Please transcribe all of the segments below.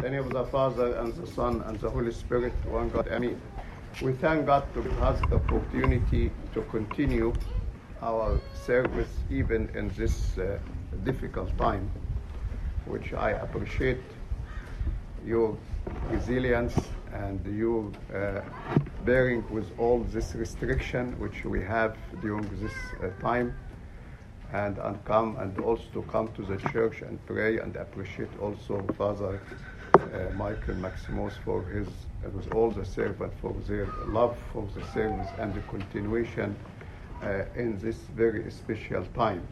the name of the Father and the Son and the Holy Spirit, one God. Amen. We thank God to have the opportunity to continue our service even in this uh, difficult time, which I appreciate your resilience and your uh, bearing with all this restriction which we have during this uh, time and, and come and also to come to the church and pray and appreciate also Father uh, Michael Maximus for his with all the servants for their love for the service and the continuation uh, in this very special time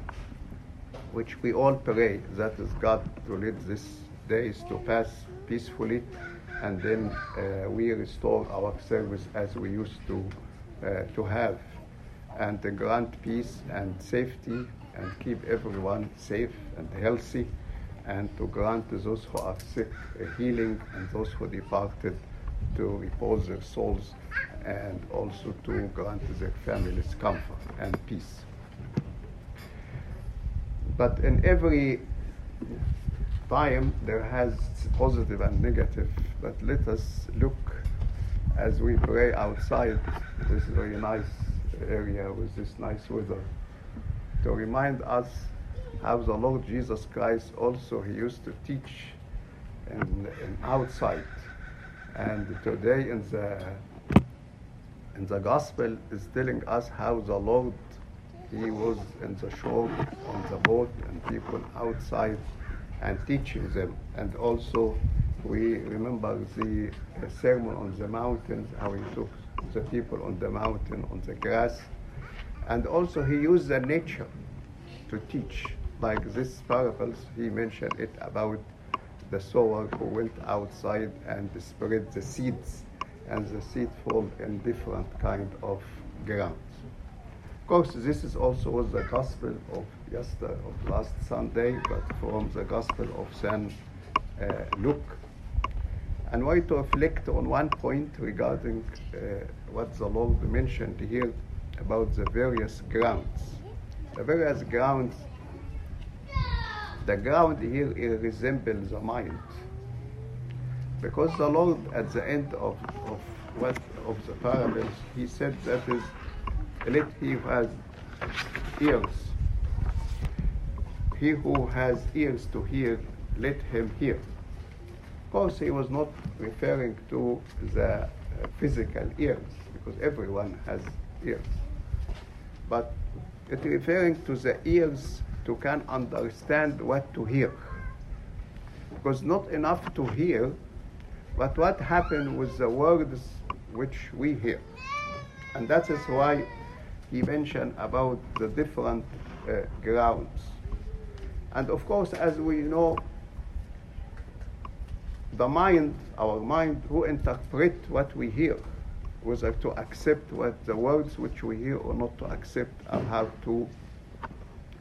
which we all pray that is God to lead these days to pass peacefully and then uh, we restore our service as we used to uh, to have. And to grant peace and safety and keep everyone safe and healthy and to grant to those who are sick healing and those who departed to repose their souls and also to grant their families comfort and peace. But in every time there has positive and negative, but let us look as we pray outside this very nice area with this nice weather to remind us how the Lord Jesus Christ also he used to teach in, in outside. And today in the in the gospel is telling us how the Lord he was in the shore on the boat and people outside and teaching them. And also we remember the sermon on the mountains, how he took the people on the mountain on the grass. And also he used the nature to teach like this parables he mentioned it about the sower who went outside and spread the seeds and the seed fall in different kind of grounds. Of course this is also was the gospel of yesterday of last sunday but from the gospel of saint uh, luke. And why to reflect on one point regarding uh, what the lord mentioned here about the various grounds. The various grounds the ground here it resembles the mind because the lord at the end of, of what of the parables he said that is let he who has ears he who has ears to hear let him hear. Of course he was not referring to the physical ears because everyone has ears. But it referring to the ears to can understand what to hear. Because not enough to hear, but what happened with the words which we hear. And that is why he mentioned about the different uh, grounds. And of course, as we know, the mind, our mind, who interpret what we hear, whether to accept what the words which we hear or not to accept, and how to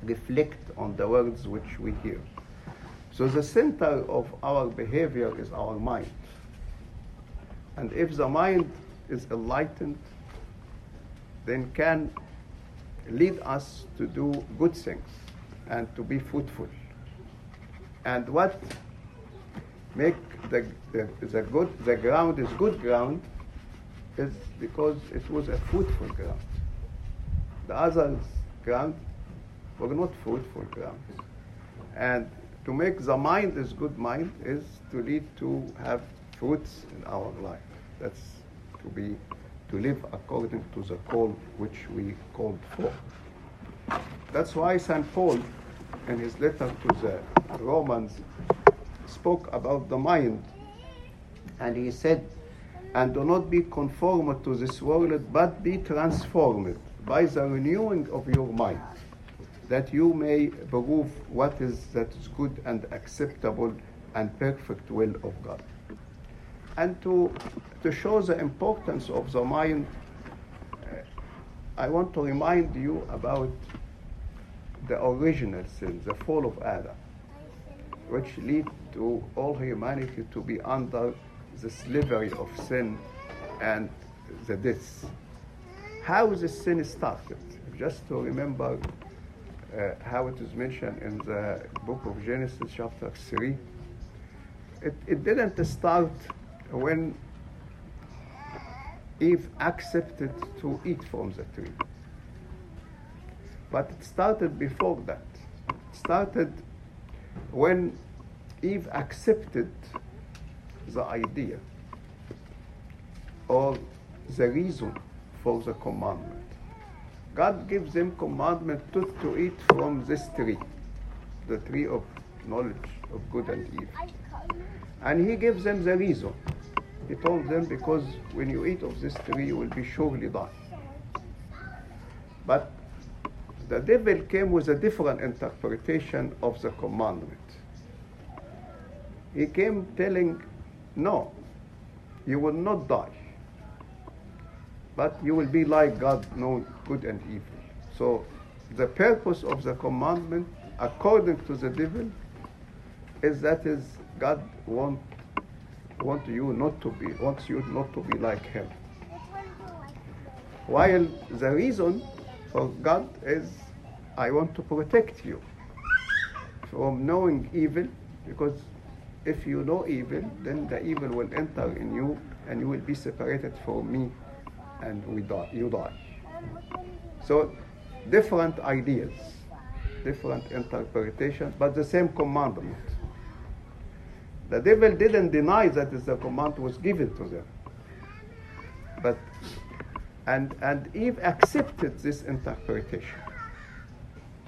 reflect on the words which we hear. So the center of our behavior is our mind. And if the mind is enlightened, then can lead us to do good things and to be fruitful. And what make the, the, the good the ground is good ground is because it was a fruitful ground. The other ground were not fruitful grounds. And to make the mind as good mind is to lead to have fruits in our life. That's to be to live according to the call which we called for. That's why St. Paul, in his letter to the Romans, spoke about the mind. And he said, And do not be conformed to this world, but be transformed by the renewing of your mind, that you may prove what is that is good and acceptable and perfect will of God. And to, to show the importance of the mind, uh, I want to remind you about the original sin, the fall of Adam, which lead to all humanity to be under the slavery of sin and the death. How the sin started? Just to remember uh, how it is mentioned in the book of Genesis, chapter 3. it, it didn't start when Eve accepted to eat from the tree. But it started before that. It started when Eve accepted the idea or the reason for the commandment. God gives them commandment to, to eat from this tree, the tree of knowledge of good and evil. And he gives them the reason. He told them, because when you eat of this tree, you will be surely die. But the devil came with a different interpretation of the commandment. He came telling, no, you will not die, but you will be like God, knowing good and evil. So the purpose of the commandment, according to the devil, is that is God want want you not to be wants you not to be like him. While the reason for God is I want to protect you from knowing evil because if you know evil, then the evil will enter in you and you will be separated from me and we die, you die. So different ideas, different interpretation, but the same commandment. The devil didn't deny that the command was given to them. But and and Eve accepted this interpretation.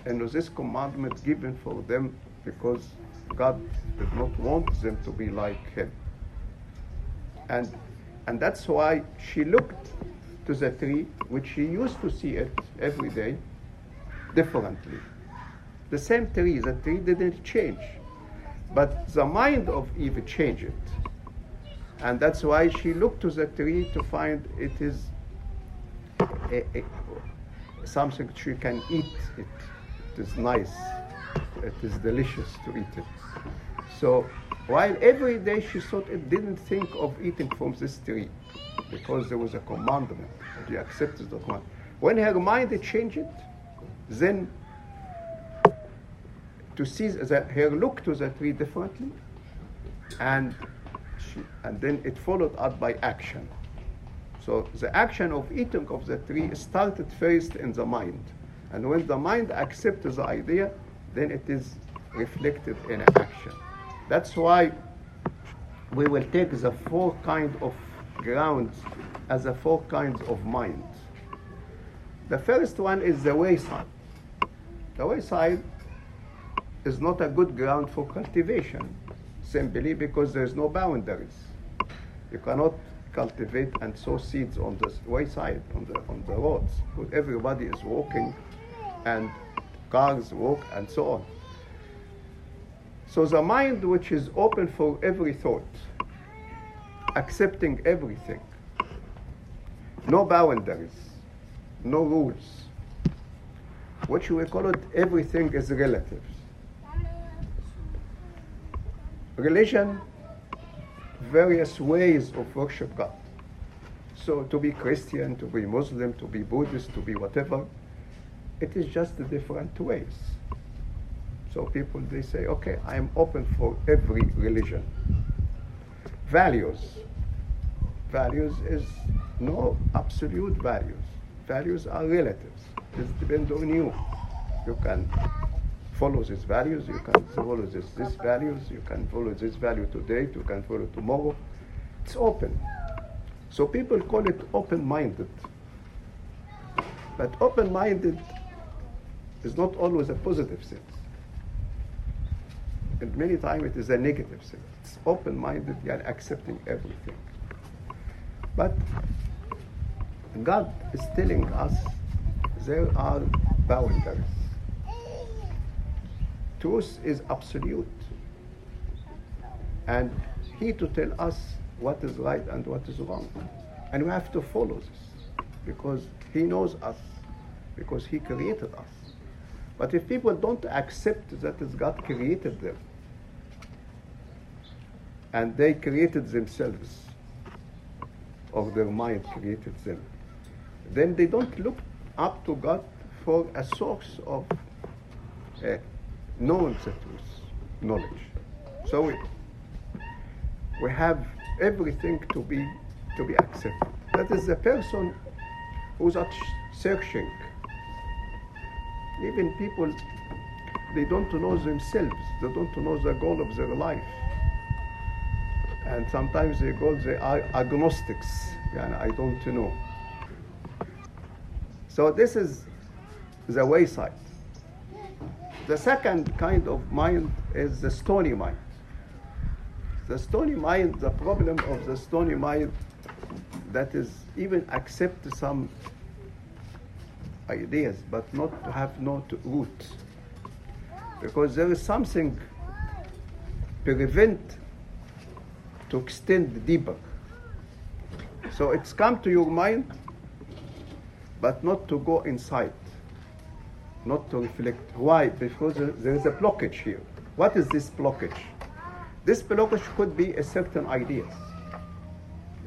And was this commandment given for them because God did not want them to be like him. And and that's why she looked to the tree, which she used to see it every day, differently. The same tree, the tree didn't change. But the mind of Eve changed. And that's why she looked to the tree to find it is a, a, something she can eat it. It is nice. It is delicious to eat it. So while every day she thought it didn't think of eating from this tree because there was a commandment. She accepted the command. When her mind changed, then to see that her look to the tree differently, and she, and then it followed up by action. So the action of eating of the tree started first in the mind, and when the mind accepts the idea, then it is reflected in action. That's why we will take the four kind of grounds as the four kinds of mind. The first one is the wayside. The wayside is not a good ground for cultivation, simply because there's no boundaries. You cannot cultivate and sow seeds on the wayside, on the, on the roads, because everybody is walking and cars walk and so on. So the mind which is open for every thought, accepting everything, no boundaries, no rules, which we call it everything is relative. Religion, various ways of worship God. So to be Christian, to be Muslim, to be Buddhist, to be whatever, it is just the different ways. So people they say, okay, I am open for every religion. Values. Values is no absolute values. Values are relatives. It depends on you. You can follow these values, you can follow this, this values, you can follow this value today, you can follow tomorrow. It's open. So people call it open-minded. But open-minded is not always a positive sense. And many times it is a negative sense. It's open-minded and accepting everything. But God is telling us there are boundaries. Truth is absolute. And He to tell us what is right and what is wrong. And we have to follow this because He knows us, because He created us. But if people don't accept that God created them, and they created themselves, or their mind created them, then they don't look up to God for a source of uh, the truth, knowledge. So we have everything to be to be accepted. That is the person who's searching. Even people, they don't know themselves. They don't know the goal of their life. And sometimes they call they agnostics. And I don't know. So this is the wayside. The second kind of mind is the stony mind. The stony mind, the problem of the stony mind that is even accept some ideas but not to have no root because there is something prevent to extend deeper. So it's come to your mind but not to go inside not to reflect. Why? Because there is a blockage here. What is this blockage? This blockage could be a certain ideas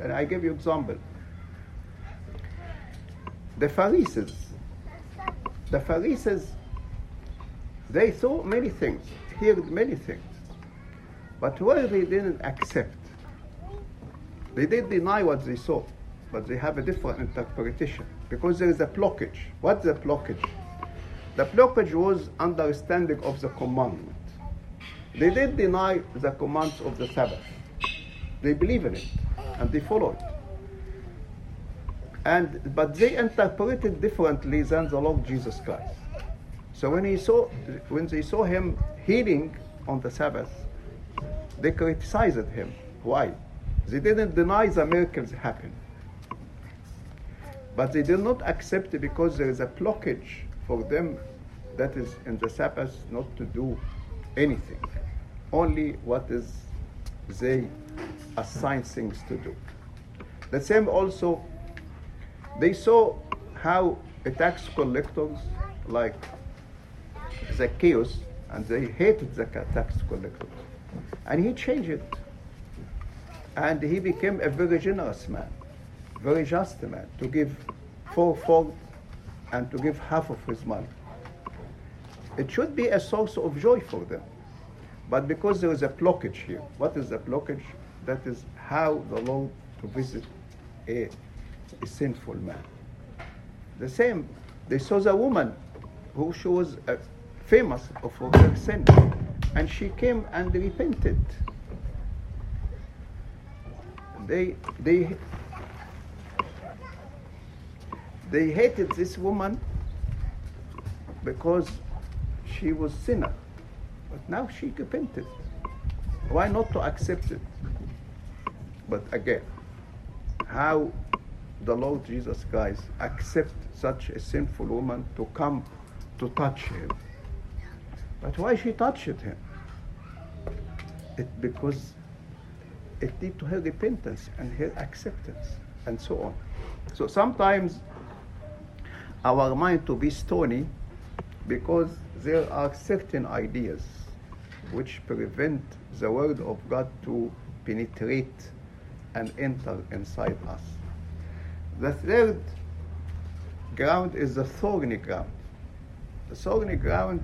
and i give you example. The pharisees. The Pharisees, they saw many things, heard many things, but what they didn't accept, they did deny what they saw, but they have a different interpretation because there is a blockage. What's the blockage? The blockage was understanding of the commandment. They did deny the commands of the Sabbath. They believe in it and they follow it and but they interpreted differently than the Lord Jesus Christ. So when he saw when they saw him healing on the Sabbath, they criticized him. Why? They didn't deny the miracles happened. But they did not accept it because there is a blockage for them that is in the Sabbath not to do anything. Only what is they assign things to do. The same also they saw how tax collectors like Zacchaeus, and they hated the tax collectors. And he changed it. And he became a very generous man, very just man, to give fourfold and to give half of his money. It should be a source of joy for them. But because there is a blockage here, what is the blockage? That is how the Lord to visit a a sinful man. The same, they saw the woman who she was uh, famous for her sin, and she came and repented. They, they, they hated this woman because she was sinner, but now she repented. Why not to accept it? But again, how the Lord Jesus Christ accept such a sinful woman to come to touch him. But why she touched him? It because it lead to her repentance and her acceptance and so on. So sometimes our mind to be stony because there are certain ideas which prevent the word of God to penetrate and enter inside us. The third ground is the thorny ground. The thorny ground,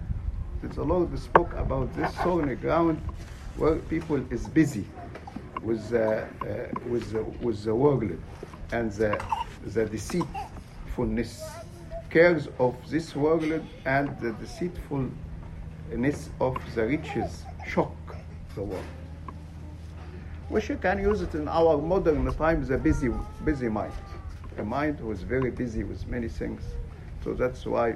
the Lord spoke about this thorny ground where people is busy with the, uh, with the, with the world and the, the deceitfulness, cares of this world and the deceitfulness of the riches shock the world. You can use it in our modern times, a busy, busy mind a mind who is very busy with many things. So that's why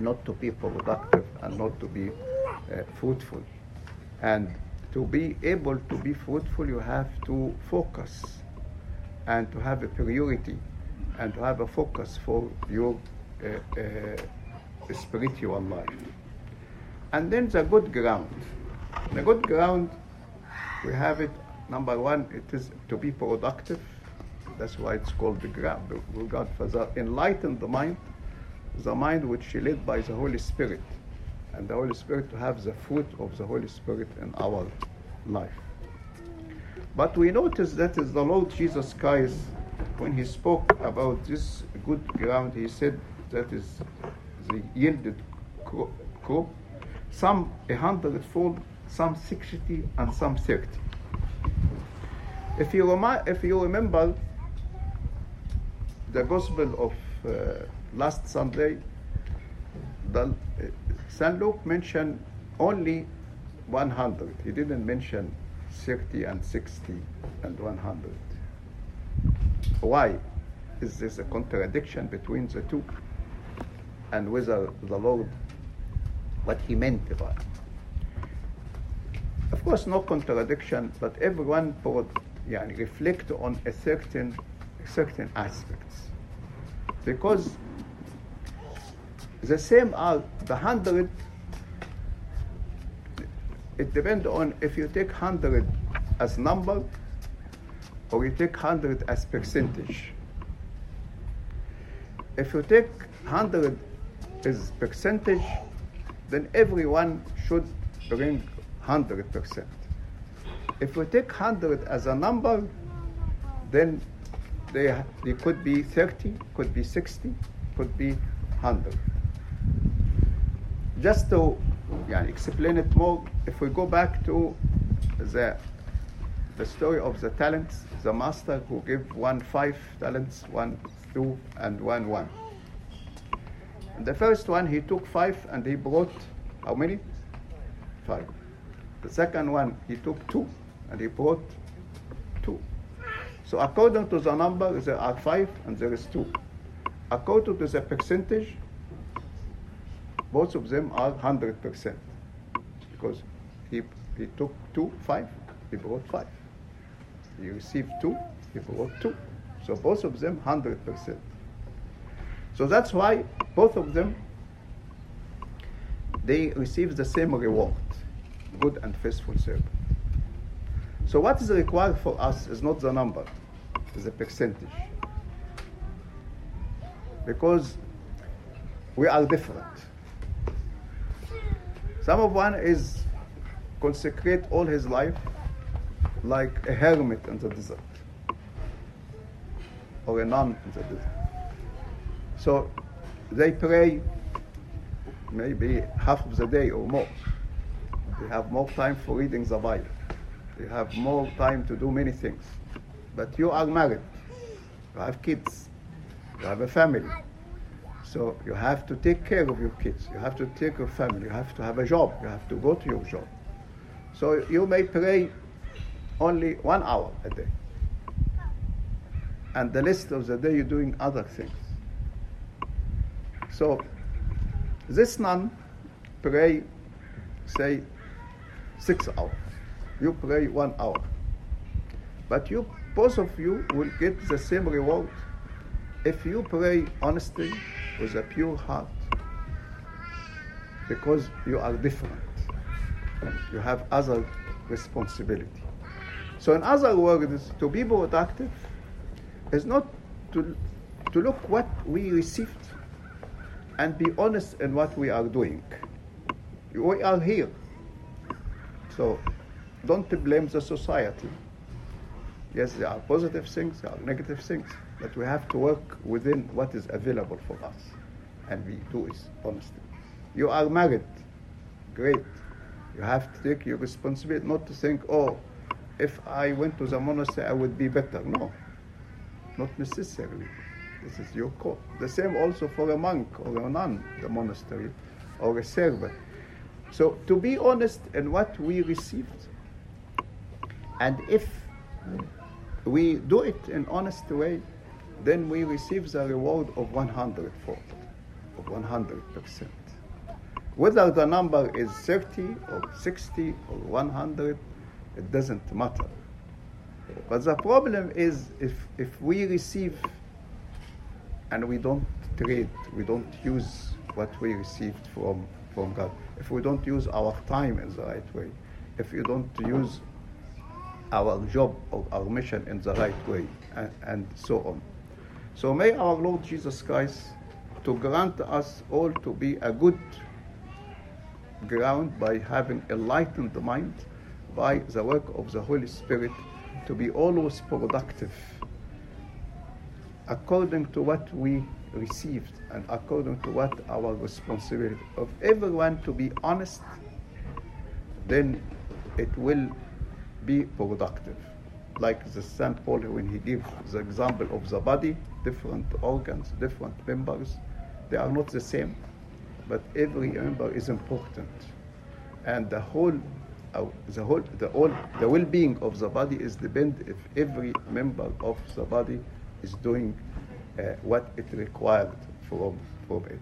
not to be productive and not to be uh, fruitful. And to be able to be fruitful, you have to focus and to have a priority and to have a focus for your uh, uh, spiritual life. And then the good ground. The good ground, we have it, number one, it is to be productive that's why it's called the ground. God the enlightened mind, the mind which is led by the Holy Spirit, and the Holy Spirit to have the fruit of the Holy Spirit in our life. But we notice that is the Lord Jesus Christ, when he spoke about this good ground, he said that is the yielded crop, some a hundredfold, some sixty, and some thirty. If you, remi- if you remember the Gospel of uh, last Sunday, the, St. Luke mentioned only 100. He didn't mention 30 and 60 and 100. Why? Is this a contradiction between the two? And whether the Lord, what he meant by? Of course, no contradiction, but everyone would yani, reflect on a certain, certain aspects. Because the same are the hundred, it depends on if you take hundred as number or you take hundred as percentage. If you take hundred as percentage, then everyone should bring 100%. If we take 100 as a number, then they, they could be 30, could be 60, could be 100. Just to explain it more, if we go back to the, the story of the talents, the master who gave one five talents, one two, and one one. And the first one, he took five and he brought how many? Five. The second one, he took two and he brought two. So according to the number, there are five and there is two. According to the percentage, both of them are 100% because he, he took two, five, he brought five. He received two, he brought two. So both of them 100%. So that's why both of them they receive the same reward good and faithful servant. So what is required for us is not the number, it's the percentage. Because we are different. Some of one is consecrate all his life like a hermit in the desert or a nun in the desert. So they pray maybe half of the day or more. They have more time for reading the Bible. They have more time to do many things. But you are married. You have kids. You have a family. So you have to take care of your kids. You have to take your family. You have to have a job. You have to go to your job. So you may pray only one hour a day. And the rest of the day you're doing other things. So this nun pray, say, six hours. You pray one hour. But you, both of you, will get the same reward if you pray honestly with a pure heart because you are different. You have other responsibility. So in other words, to be productive is not to, to look what we received and be honest in what we are doing. We are here. So don't blame the society. Yes, there are positive things, there are negative things, but we have to work within what is available for us. And we do it honestly. You are married. Great. You have to take your responsibility, not to think, oh, if I went to the monastery, I would be better. No, not necessarily. This is your call. The same also for a monk or a nun, the monastery, or a servant. So to be honest in what we received, and if we do it in honest way, then we receive the reward of 100 fold, of 100 percent. Whether the number is 30 or 60 or 100, it doesn't matter. But the problem is if, if we receive and we don't trade, we don't use what we received from, from God, if we don't use our time in the right way, if we don't use our job or our mission in the right way, and, and so on. So may our Lord Jesus Christ to grant us all to be a good ground by having enlightened the mind by the work of the Holy Spirit to be always productive according to what we received and according to what our responsibility of everyone to be honest then it will be productive like the St. Paul when he gives the example of the body, different organs, different members, they are not the same, but every member is important, and the whole, uh, the whole, the all, the well-being of the body is depend if every member of the body is doing uh, what it required from from it.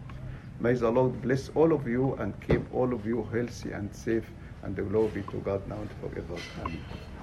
May the Lord bless all of you and keep all of you healthy and safe, and the glory be to God now and forever. Amen.